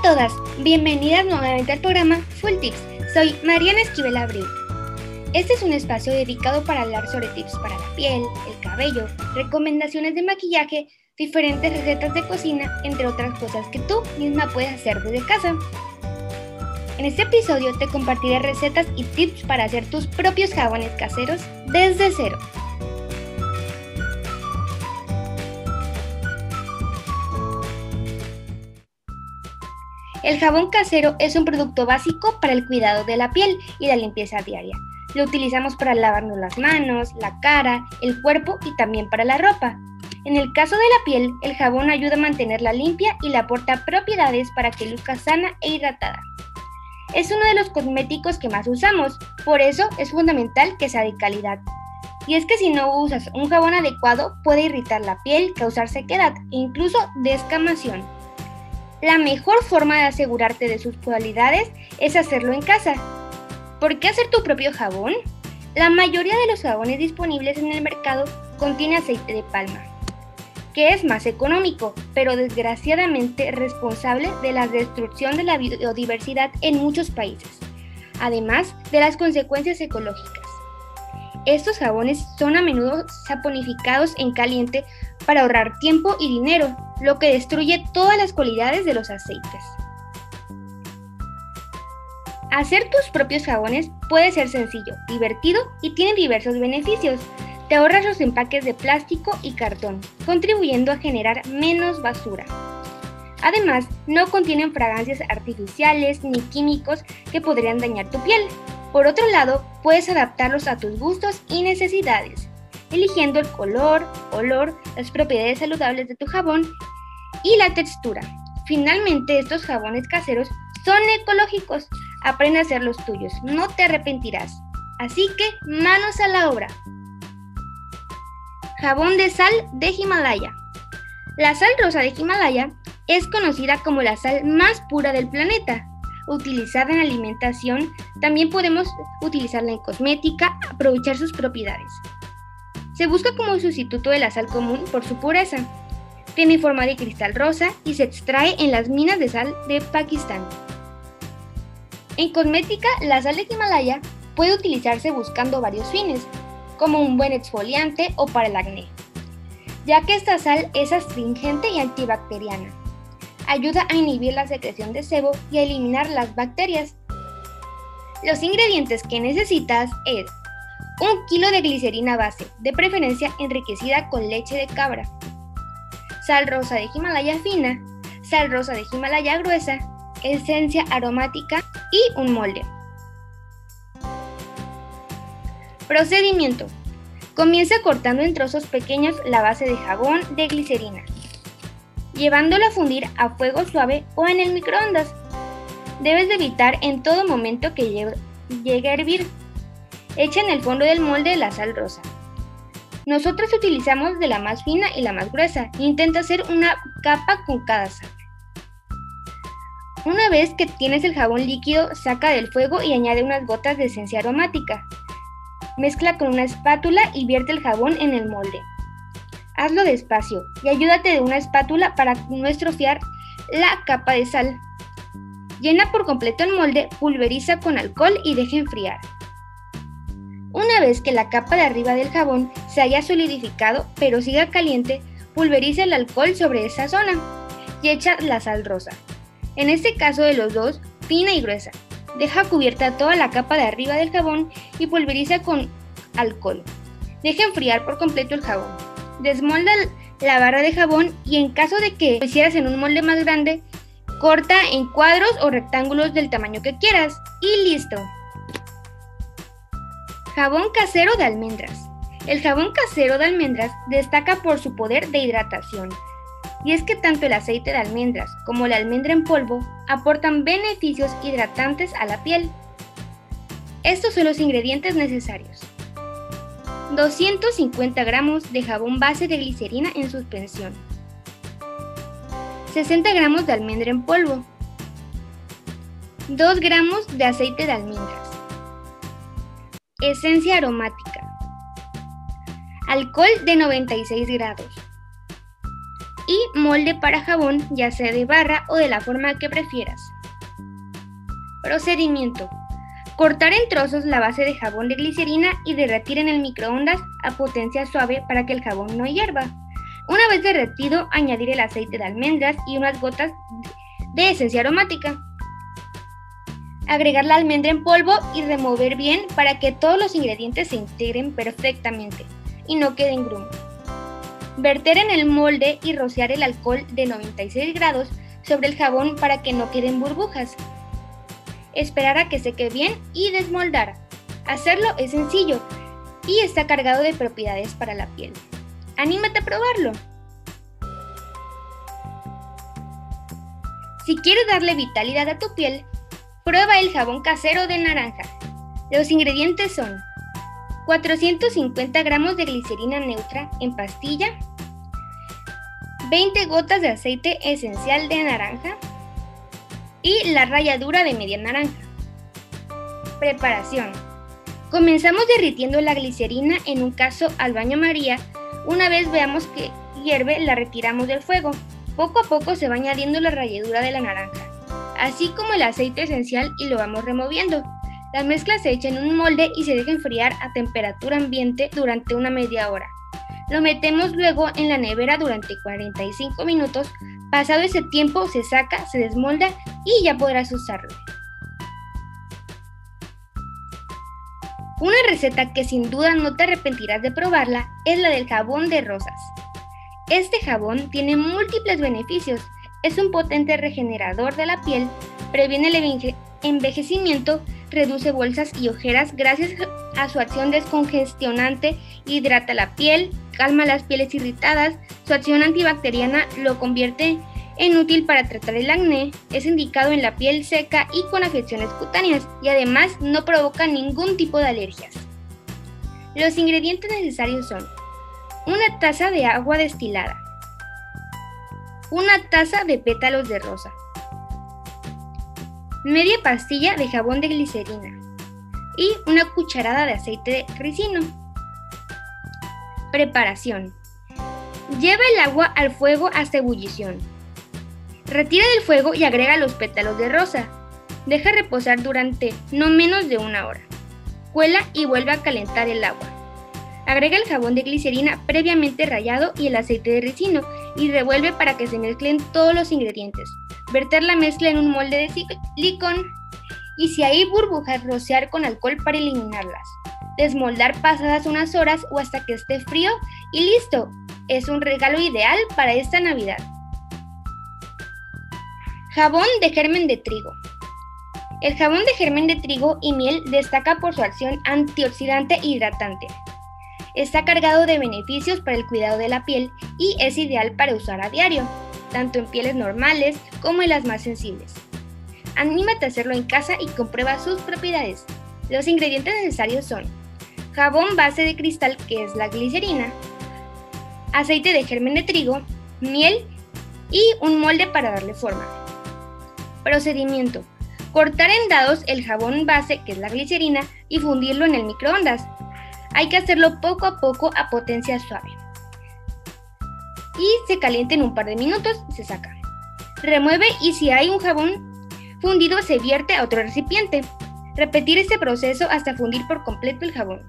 A todas, bienvenidas nuevamente al programa Full Tips. Soy Mariana Esquivel Abril. Este es un espacio dedicado para hablar sobre tips para la piel, el cabello, recomendaciones de maquillaje, diferentes recetas de cocina, entre otras cosas que tú misma puedes hacer desde casa. En este episodio te compartiré recetas y tips para hacer tus propios jabones caseros desde cero. El jabón casero es un producto básico para el cuidado de la piel y la limpieza diaria. Lo utilizamos para lavarnos las manos, la cara, el cuerpo y también para la ropa. En el caso de la piel, el jabón ayuda a mantenerla limpia y le aporta propiedades para que luzca sana e hidratada. Es uno de los cosméticos que más usamos, por eso es fundamental que sea de calidad. Y es que si no usas un jabón adecuado puede irritar la piel, causar sequedad e incluso descamación. La mejor forma de asegurarte de sus cualidades es hacerlo en casa. ¿Por qué hacer tu propio jabón? La mayoría de los jabones disponibles en el mercado contiene aceite de palma, que es más económico, pero desgraciadamente responsable de la destrucción de la biodiversidad en muchos países, además de las consecuencias ecológicas. Estos jabones son a menudo saponificados en caliente para ahorrar tiempo y dinero, lo que destruye todas las cualidades de los aceites. Hacer tus propios jabones puede ser sencillo, divertido y tiene diversos beneficios. Te ahorras los empaques de plástico y cartón, contribuyendo a generar menos basura. Además, no contienen fragancias artificiales ni químicos que podrían dañar tu piel. Por otro lado, puedes adaptarlos a tus gustos y necesidades, eligiendo el color, olor, las propiedades saludables de tu jabón y la textura. Finalmente, estos jabones caseros son ecológicos. Aprende a hacer los tuyos, no te arrepentirás. Así que, manos a la obra. Jabón de sal de Himalaya. La sal rosa de Himalaya es conocida como la sal más pura del planeta utilizada en alimentación, también podemos utilizarla en cosmética, aprovechar sus propiedades. Se busca como sustituto de la sal común por su pureza. Tiene forma de cristal rosa y se extrae en las minas de sal de Pakistán. En cosmética, la sal de Himalaya puede utilizarse buscando varios fines, como un buen exfoliante o para el acné, ya que esta sal es astringente y antibacteriana ayuda a inhibir la secreción de sebo y a eliminar las bacterias. Los ingredientes que necesitas es un kilo de glicerina base, de preferencia enriquecida con leche de cabra, sal rosa de Himalaya fina, sal rosa de Himalaya gruesa, esencia aromática y un molde. Procedimiento. Comienza cortando en trozos pequeños la base de jabón de glicerina llevándola a fundir a fuego suave o en el microondas. Debes de evitar en todo momento que llegue a hervir. Echa en el fondo del molde la sal rosa. Nosotros utilizamos de la más fina y la más gruesa. Intenta hacer una capa con cada sal. Una vez que tienes el jabón líquido, saca del fuego y añade unas gotas de esencia aromática. Mezcla con una espátula y vierte el jabón en el molde. Hazlo despacio y ayúdate de una espátula para no estrofiar la capa de sal. Llena por completo el molde, pulveriza con alcohol y deja enfriar. Una vez que la capa de arriba del jabón se haya solidificado pero siga caliente, pulveriza el alcohol sobre esa zona y echa la sal rosa. En este caso de los dos, fina y gruesa. Deja cubierta toda la capa de arriba del jabón y pulveriza con alcohol. Deja enfriar por completo el jabón. Desmolda la barra de jabón y en caso de que lo hicieras en un molde más grande, corta en cuadros o rectángulos del tamaño que quieras y listo. Jabón casero de almendras. El jabón casero de almendras destaca por su poder de hidratación. Y es que tanto el aceite de almendras como la almendra en polvo aportan beneficios hidratantes a la piel. Estos son los ingredientes necesarios. 250 gramos de jabón base de glicerina en suspensión, 60 gramos de almendra en polvo, 2 gramos de aceite de almendras, esencia aromática, alcohol de 96 grados. y molde para jabón, ya sea de barra o de la forma que prefieras. Procedimiento. Cortar en trozos la base de jabón de glicerina y derretir en el microondas a potencia suave para que el jabón no hierva. Una vez derretido, añadir el aceite de almendras y unas gotas de esencia aromática. Agregar la almendra en polvo y remover bien para que todos los ingredientes se integren perfectamente y no queden grumos. Verter en el molde y rociar el alcohol de 96 grados sobre el jabón para que no queden burbujas esperar a que seque bien y desmoldar. Hacerlo es sencillo y está cargado de propiedades para la piel. ¡Anímate a probarlo! Si quieres darle vitalidad a tu piel, prueba el jabón casero de naranja. Los ingredientes son 450 gramos de glicerina neutra en pastilla, 20 gotas de aceite esencial de naranja, y la ralladura de media naranja. Preparación. Comenzamos derritiendo la glicerina en un caso al baño María. Una vez veamos que hierve, la retiramos del fuego. Poco a poco se va añadiendo la ralladura de la naranja, así como el aceite esencial y lo vamos removiendo. La mezcla se echa en un molde y se deja enfriar a temperatura ambiente durante una media hora. Lo metemos luego en la nevera durante 45 minutos. Pasado ese tiempo se saca, se desmolda y ya podrás usarlo. Una receta que sin duda no te arrepentirás de probarla es la del jabón de rosas. Este jabón tiene múltiples beneficios. Es un potente regenerador de la piel, previene el envejecimiento, reduce bolsas y ojeras gracias a su acción descongestionante, hidrata la piel, calma las pieles irritadas, su acción antibacteriana lo convierte en útil para tratar el acné, es indicado en la piel seca y con afecciones cutáneas y además no provoca ningún tipo de alergias. Los ingredientes necesarios son una taza de agua destilada, una taza de pétalos de rosa, media pastilla de jabón de glicerina y una cucharada de aceite de ricino. Preparación. Lleva el agua al fuego hasta ebullición. Retira del fuego y agrega los pétalos de rosa. Deja reposar durante no menos de una hora. Cuela y vuelve a calentar el agua. Agrega el jabón de glicerina previamente rallado y el aceite de ricino y revuelve para que se mezclen todos los ingredientes. Verter la mezcla en un molde de silicón y si hay burbujas rociar con alcohol para eliminarlas. Desmoldar pasadas unas horas o hasta que esté frío y listo. Es un regalo ideal para esta Navidad. Jabón de germen de trigo. El jabón de germen de trigo y miel destaca por su acción antioxidante e hidratante. Está cargado de beneficios para el cuidado de la piel y es ideal para usar a diario, tanto en pieles normales como en las más sensibles. Anímate a hacerlo en casa y comprueba sus propiedades. Los ingredientes necesarios son jabón base de cristal que es la glicerina, aceite de germen de trigo, miel y un molde para darle forma. Procedimiento. Cortar en dados el jabón base, que es la glicerina, y fundirlo en el microondas. Hay que hacerlo poco a poco a potencia suave. Y se calienta en un par de minutos se saca. Remueve y si hay un jabón fundido se vierte a otro recipiente. Repetir este proceso hasta fundir por completo el jabón.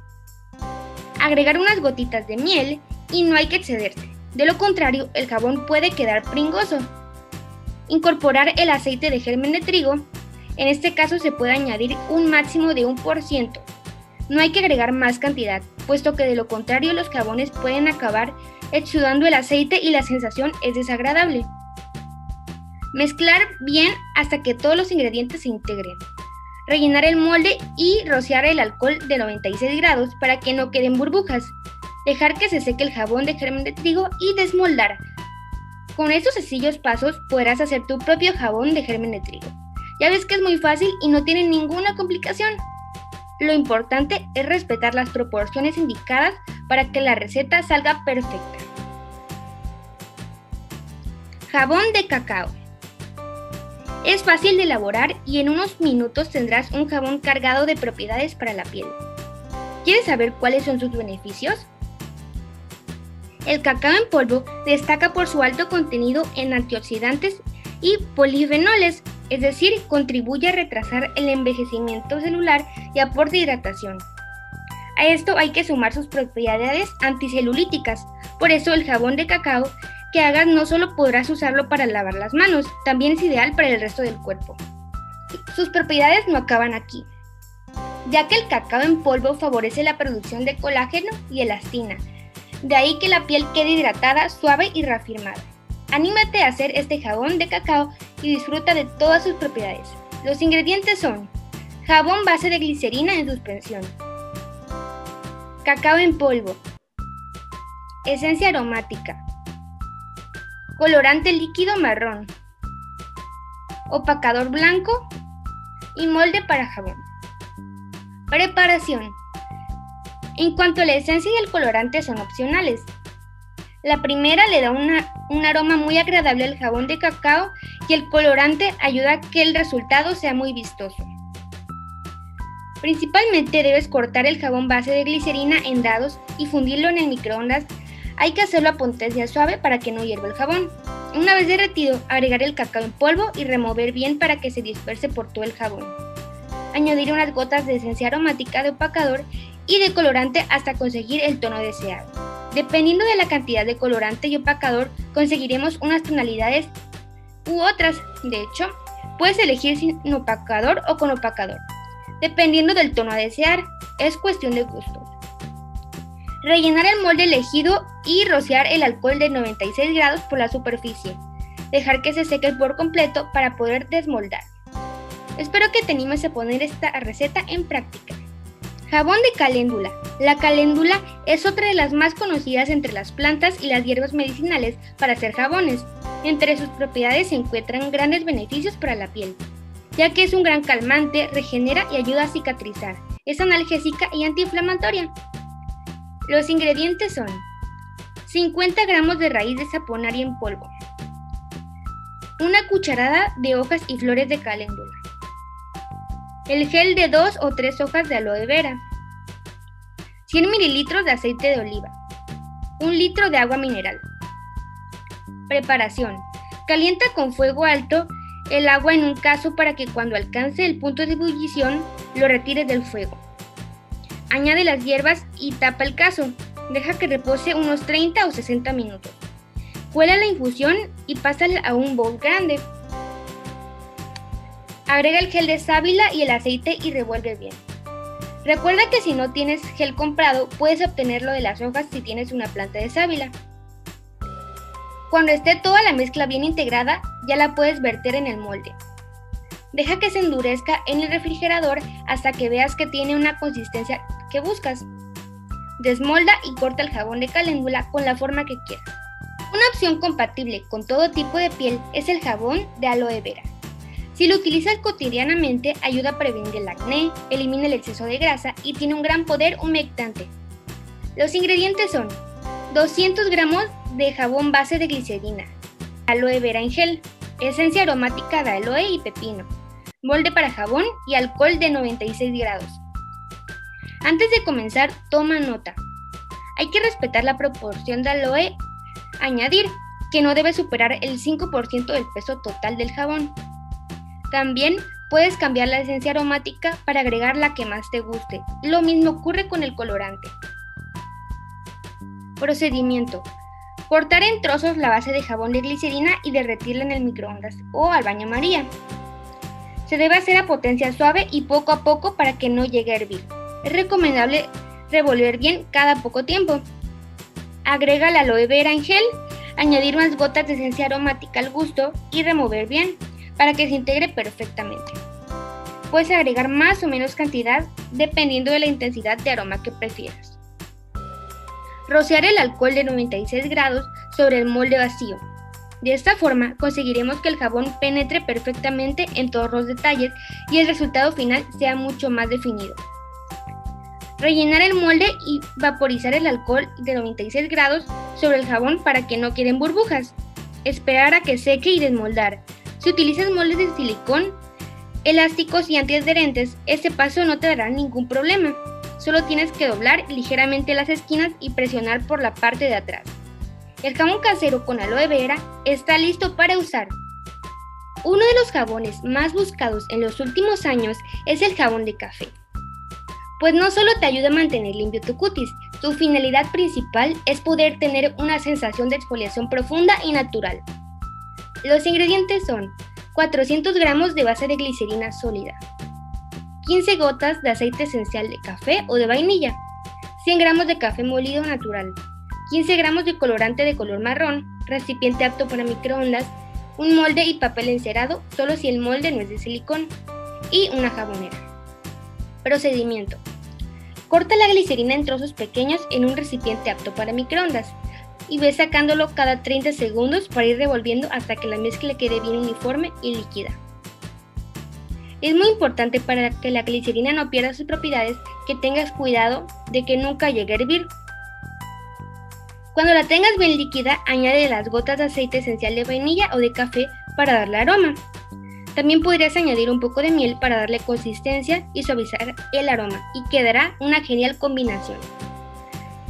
Agregar unas gotitas de miel y no hay que excederse. De lo contrario, el jabón puede quedar pringoso. Incorporar el aceite de germen de trigo. En este caso se puede añadir un máximo de 1%. No hay que agregar más cantidad, puesto que de lo contrario los jabones pueden acabar exudando el aceite y la sensación es desagradable. Mezclar bien hasta que todos los ingredientes se integren. Rellenar el molde y rociar el alcohol de 96 grados para que no queden burbujas. Dejar que se seque el jabón de germen de trigo y desmoldar con estos sencillos pasos podrás hacer tu propio jabón de germen de trigo. Ya ves que es muy fácil y no tiene ninguna complicación. Lo importante es respetar las proporciones indicadas para que la receta salga perfecta. Jabón de cacao. Es fácil de elaborar y en unos minutos tendrás un jabón cargado de propiedades para la piel. ¿Quieres saber cuáles son sus beneficios? El cacao en polvo destaca por su alto contenido en antioxidantes y polifenoles, es decir, contribuye a retrasar el envejecimiento celular y aporta hidratación. A esto hay que sumar sus propiedades anticelulíticas, por eso el jabón de cacao que hagas no solo podrás usarlo para lavar las manos, también es ideal para el resto del cuerpo. Sus propiedades no acaban aquí, ya que el cacao en polvo favorece la producción de colágeno y elastina, de ahí que la piel quede hidratada, suave y reafirmada. Anímate a hacer este jabón de cacao y disfruta de todas sus propiedades. Los ingredientes son jabón base de glicerina en suspensión, cacao en polvo, esencia aromática, colorante líquido marrón, opacador blanco y molde para jabón. Preparación. En cuanto a la esencia y el colorante son opcionales. La primera le da un aroma muy agradable al jabón de cacao y el colorante ayuda a que el resultado sea muy vistoso. Principalmente debes cortar el jabón base de glicerina en dados y fundirlo en el microondas. Hay que hacerlo a potencia suave para que no hierva el jabón. Una vez derretido, agregar el cacao en polvo y remover bien para que se disperse por todo el jabón. Añadir unas gotas de esencia aromática de opacador y de colorante hasta conseguir el tono deseado. Dependiendo de la cantidad de colorante y opacador, conseguiremos unas tonalidades u otras. De hecho, puedes elegir sin opacador o con opacador dependiendo del tono a desear. Es cuestión de gustos. Rellenar el molde elegido y rociar el alcohol de 96 grados por la superficie. Dejar que se seque por completo para poder desmoldar. Espero que te animes a poner esta receta en práctica. Jabón de caléndula. La caléndula es otra de las más conocidas entre las plantas y las hierbas medicinales para hacer jabones. Entre sus propiedades se encuentran grandes beneficios para la piel ya que es un gran calmante, regenera y ayuda a cicatrizar. Es analgésica y antiinflamatoria. Los ingredientes son 50 gramos de raíz de saponaria en polvo, una cucharada de hojas y flores de caléndula, el gel de 2 o 3 hojas de aloe vera, 100 mililitros de aceite de oliva, 1 litro de agua mineral. Preparación. Calienta con fuego alto el agua en un caso para que cuando alcance el punto de ebullición lo retire del fuego. Añade las hierbas y tapa el caso. Deja que repose unos 30 o 60 minutos. Cuela la infusión y pásala a un bowl grande. Agrega el gel de sábila y el aceite y revuelve bien. Recuerda que si no tienes gel comprado, puedes obtenerlo de las hojas si tienes una planta de sábila. Cuando esté toda la mezcla bien integrada, ya la puedes verter en el molde. Deja que se endurezca en el refrigerador hasta que veas que tiene una consistencia que buscas. Desmolda y corta el jabón de caléndula con la forma que quieras. Una opción compatible con todo tipo de piel es el jabón de aloe vera. Si lo utilizas cotidianamente, ayuda a prevenir el acné, elimina el exceso de grasa y tiene un gran poder humectante. Los ingredientes son 200 gramos de jabón base de glicerina, aloe vera en gel, esencia aromática de aloe y pepino, molde para jabón y alcohol de 96 grados. Antes de comenzar, toma nota. Hay que respetar la proporción de aloe. Añadir que no debe superar el 5% del peso total del jabón. También puedes cambiar la esencia aromática para agregar la que más te guste. Lo mismo ocurre con el colorante. Procedimiento. Cortar en trozos la base de jabón de glicerina y derretirla en el microondas o al baño María. Se debe hacer a potencia suave y poco a poco para que no llegue a hervir. Es recomendable revolver bien cada poco tiempo. Agrega la aloe vera en gel, añadir unas gotas de esencia aromática al gusto y remover bien para que se integre perfectamente. Puedes agregar más o menos cantidad dependiendo de la intensidad de aroma que prefieras. Rociar el alcohol de 96 grados sobre el molde vacío. De esta forma conseguiremos que el jabón penetre perfectamente en todos los detalles y el resultado final sea mucho más definido. Rellenar el molde y vaporizar el alcohol de 96 grados sobre el jabón para que no queden burbujas. Esperar a que seque y desmoldar. Si utilizas moldes de silicón, elásticos y antiadherentes, este paso no te dará ningún problema. Solo tienes que doblar ligeramente las esquinas y presionar por la parte de atrás. El jabón casero con aloe vera está listo para usar. Uno de los jabones más buscados en los últimos años es el jabón de café. Pues no solo te ayuda a mantener limpio tu cutis, su finalidad principal es poder tener una sensación de exfoliación profunda y natural. Los ingredientes son 400 gramos de base de glicerina sólida, 15 gotas de aceite esencial de café o de vainilla, 100 gramos de café molido natural, 15 gramos de colorante de color marrón, recipiente apto para microondas, un molde y papel encerado, solo si el molde no es de silicón, y una jabonera. Procedimiento. Corta la glicerina en trozos pequeños en un recipiente apto para microondas y ve sacándolo cada 30 segundos para ir revolviendo hasta que la mezcla quede bien uniforme y líquida. Es muy importante para que la glicerina no pierda sus propiedades que tengas cuidado de que nunca llegue a hervir cuando la tengas bien líquida, añade las gotas de aceite esencial de vainilla o de café para darle aroma. También podrías añadir un poco de miel para darle consistencia y suavizar el aroma y quedará una genial combinación.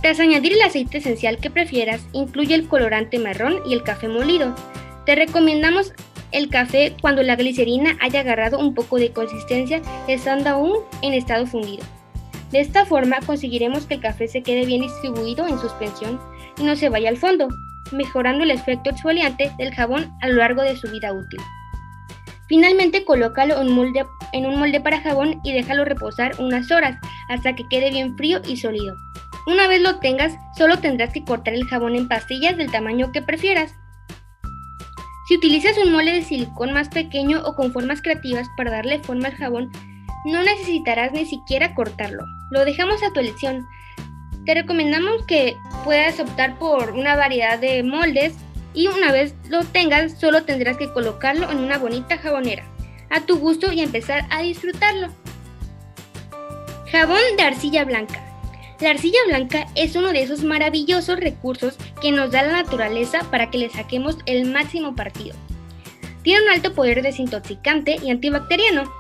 Tras añadir el aceite esencial que prefieras, incluye el colorante marrón y el café molido. Te recomendamos el café cuando la glicerina haya agarrado un poco de consistencia estando aún en estado fundido. De esta forma conseguiremos que el café se quede bien distribuido en suspensión y no se vaya al fondo, mejorando el efecto exfoliante del jabón a lo largo de su vida útil. Finalmente colócalo en, molde, en un molde para jabón y déjalo reposar unas horas hasta que quede bien frío y sólido. Una vez lo tengas, solo tendrás que cortar el jabón en pastillas del tamaño que prefieras. Si utilizas un molde de silicón más pequeño o con formas creativas para darle forma al jabón, no necesitarás ni siquiera cortarlo. Lo dejamos a tu elección. Te recomendamos que puedas optar por una variedad de moldes y una vez lo tengas solo tendrás que colocarlo en una bonita jabonera a tu gusto y empezar a disfrutarlo. Jabón de arcilla blanca. La arcilla blanca es uno de esos maravillosos recursos que nos da la naturaleza para que le saquemos el máximo partido. Tiene un alto poder desintoxicante y antibacteriano,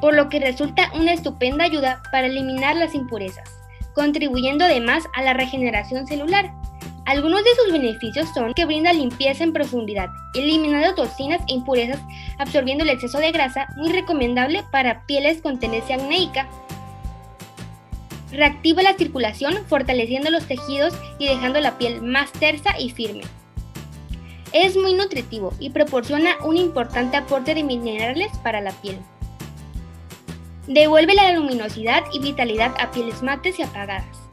por lo que resulta una estupenda ayuda para eliminar las impurezas contribuyendo además a la regeneración celular. Algunos de sus beneficios son que brinda limpieza en profundidad, eliminando toxinas e impurezas, absorbiendo el exceso de grasa, muy recomendable para pieles con tendencia acnéica. Reactiva la circulación, fortaleciendo los tejidos y dejando la piel más tersa y firme. Es muy nutritivo y proporciona un importante aporte de minerales para la piel. Devuelve la luminosidad y vitalidad a pieles mates y apagadas.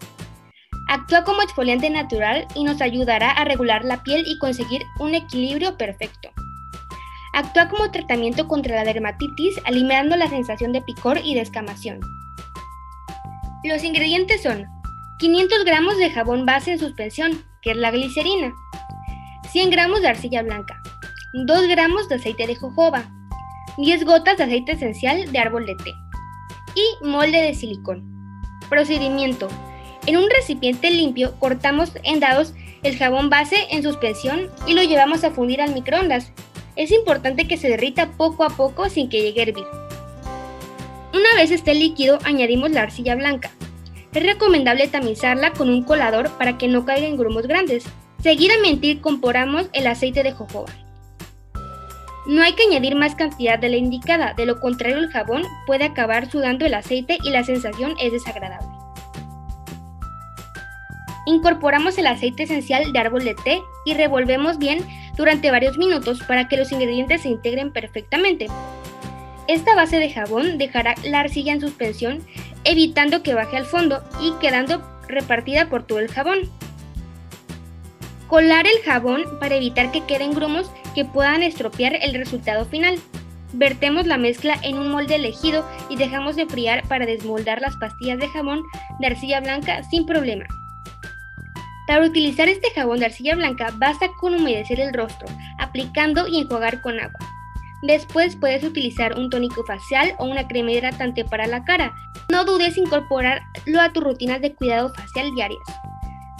Actúa como exfoliante natural y nos ayudará a regular la piel y conseguir un equilibrio perfecto. Actúa como tratamiento contra la dermatitis, eliminando la sensación de picor y descamación. Los ingredientes son 500 gramos de jabón base en suspensión, que es la glicerina, 100 gramos de arcilla blanca, 2 gramos de aceite de jojoba, 10 gotas de aceite esencial de árbol de té y molde de silicón. Procedimiento. En un recipiente limpio cortamos en dados el jabón base en suspensión y lo llevamos a fundir al microondas. Es importante que se derrita poco a poco sin que llegue a hervir. Una vez esté líquido, añadimos la arcilla blanca. Es recomendable tamizarla con un colador para que no caiga en grumos grandes. Seguidamente incorporamos el aceite de jojoba. No hay que añadir más cantidad de la indicada, de lo contrario el jabón puede acabar sudando el aceite y la sensación es desagradable. Incorporamos el aceite esencial de árbol de té y revolvemos bien durante varios minutos para que los ingredientes se integren perfectamente. Esta base de jabón dejará la arcilla en suspensión, evitando que baje al fondo y quedando repartida por todo el jabón. Colar el jabón para evitar que queden grumos que puedan estropear el resultado final. Vertemos la mezcla en un molde elegido y dejamos de friar para desmoldar las pastillas de jabón de arcilla blanca sin problema. Para utilizar este jabón de arcilla blanca basta con humedecer el rostro, aplicando y enjuagar con agua. Después puedes utilizar un tónico facial o una crema hidratante para la cara. No dudes en incorporarlo a tus rutinas de cuidado facial diarias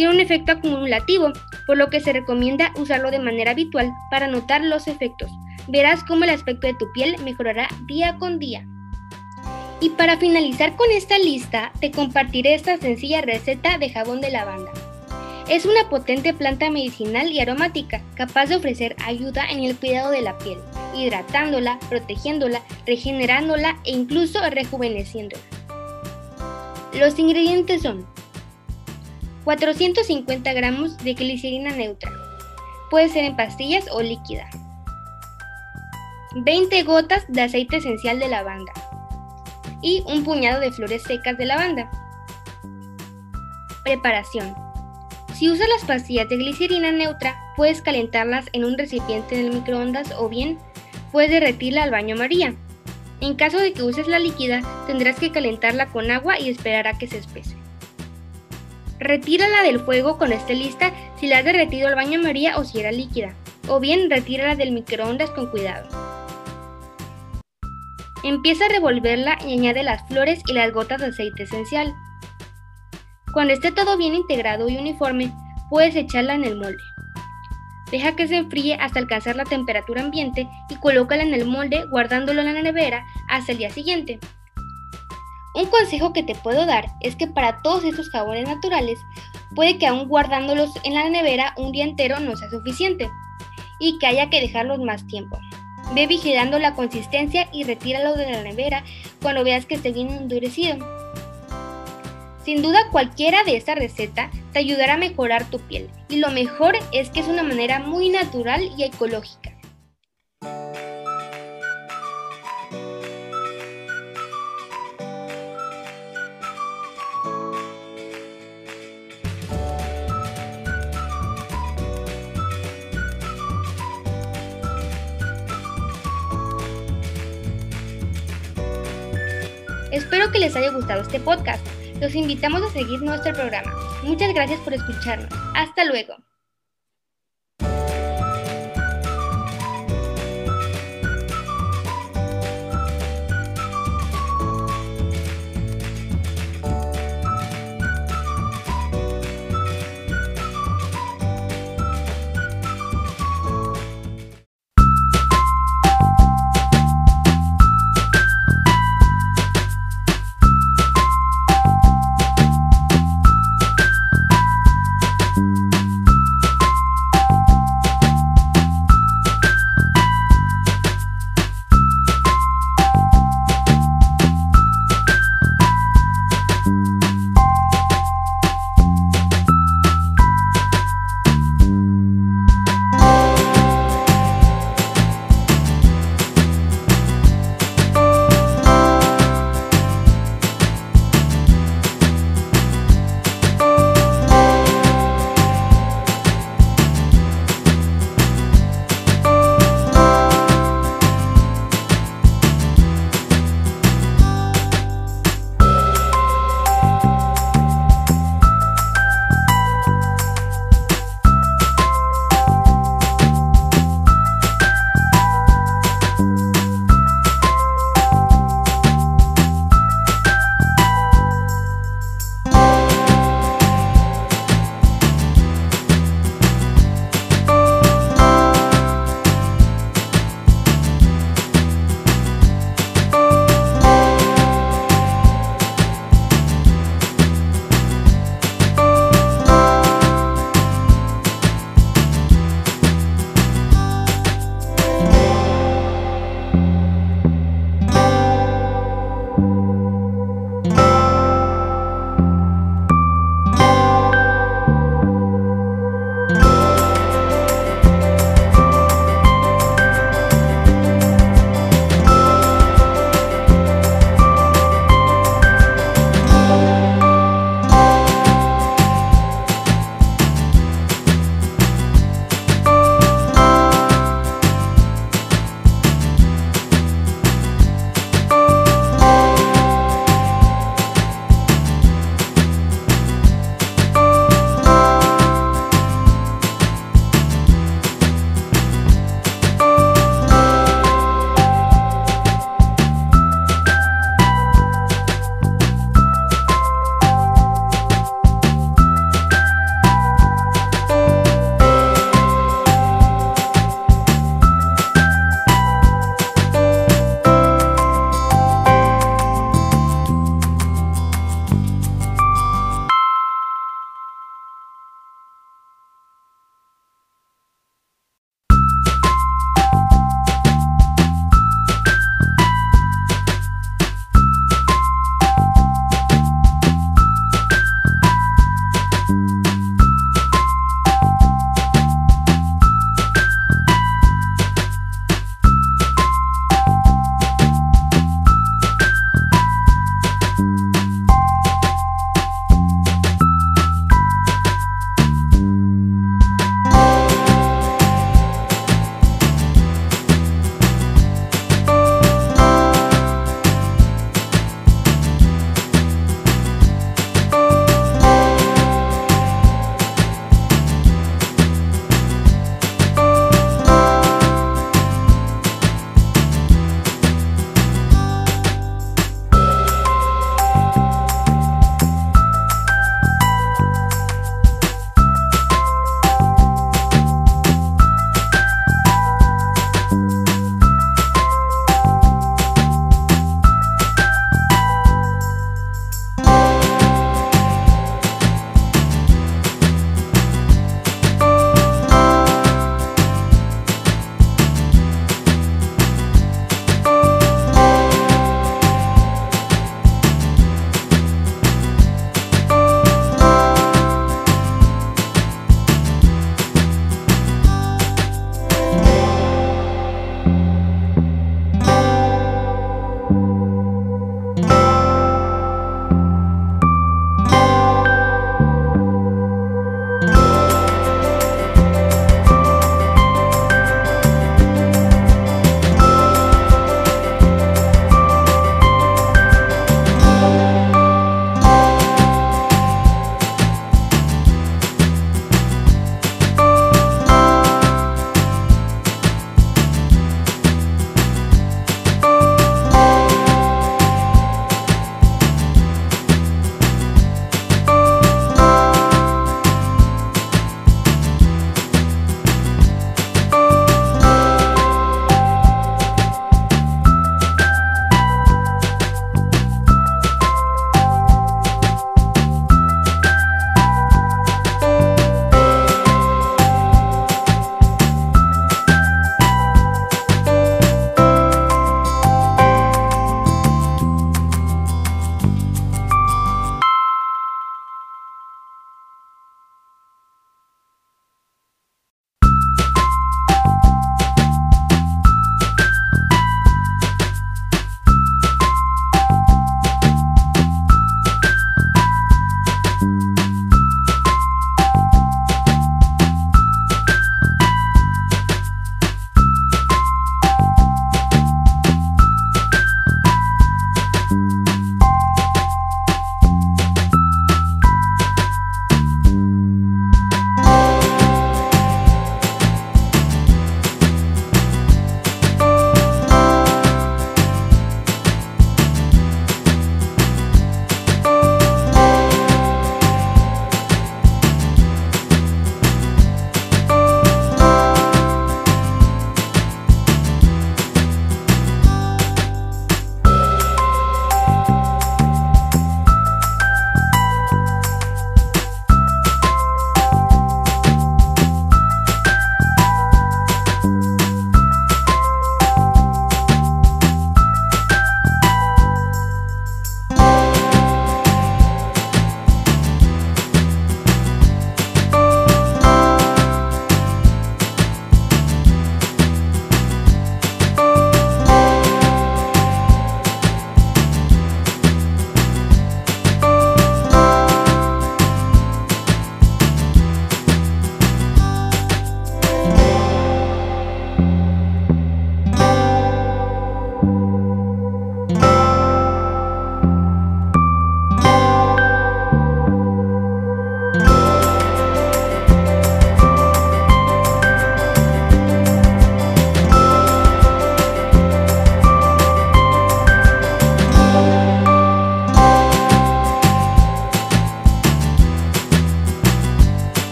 tiene un efecto acumulativo, por lo que se recomienda usarlo de manera habitual para notar los efectos. Verás cómo el aspecto de tu piel mejorará día con día. Y para finalizar con esta lista, te compartiré esta sencilla receta de jabón de lavanda. Es una potente planta medicinal y aromática, capaz de ofrecer ayuda en el cuidado de la piel, hidratándola, protegiéndola, regenerándola e incluso rejuveneciéndola. Los ingredientes son 450 gramos de glicerina neutra, puede ser en pastillas o líquida, 20 gotas de aceite esencial de lavanda y un puñado de flores secas de lavanda. Preparación. Si usas las pastillas de glicerina neutra, puedes calentarlas en un recipiente en el microondas o bien puedes derretirla al baño María. En caso de que uses la líquida, tendrás que calentarla con agua y esperar a que se espese. Retírala del fuego cuando esté lista si la has derretido al baño María o si era líquida, o bien retírala del microondas con cuidado. Empieza a revolverla y añade las flores y las gotas de aceite esencial. Cuando esté todo bien integrado y uniforme, puedes echarla en el molde. Deja que se enfríe hasta alcanzar la temperatura ambiente y colócala en el molde guardándolo en la nevera hasta el día siguiente. Un consejo que te puedo dar es que para todos estos jabones naturales, puede que aún guardándolos en la nevera un día entero no sea suficiente y que haya que dejarlos más tiempo. Ve vigilando la consistencia y retíralo de la nevera cuando veas que esté bien endurecido. Sin duda cualquiera de esta receta te ayudará a mejorar tu piel y lo mejor es que es una manera muy natural y ecológica. Espero que les haya gustado este podcast. Los invitamos a seguir nuestro programa. Muchas gracias por escucharnos. Hasta luego.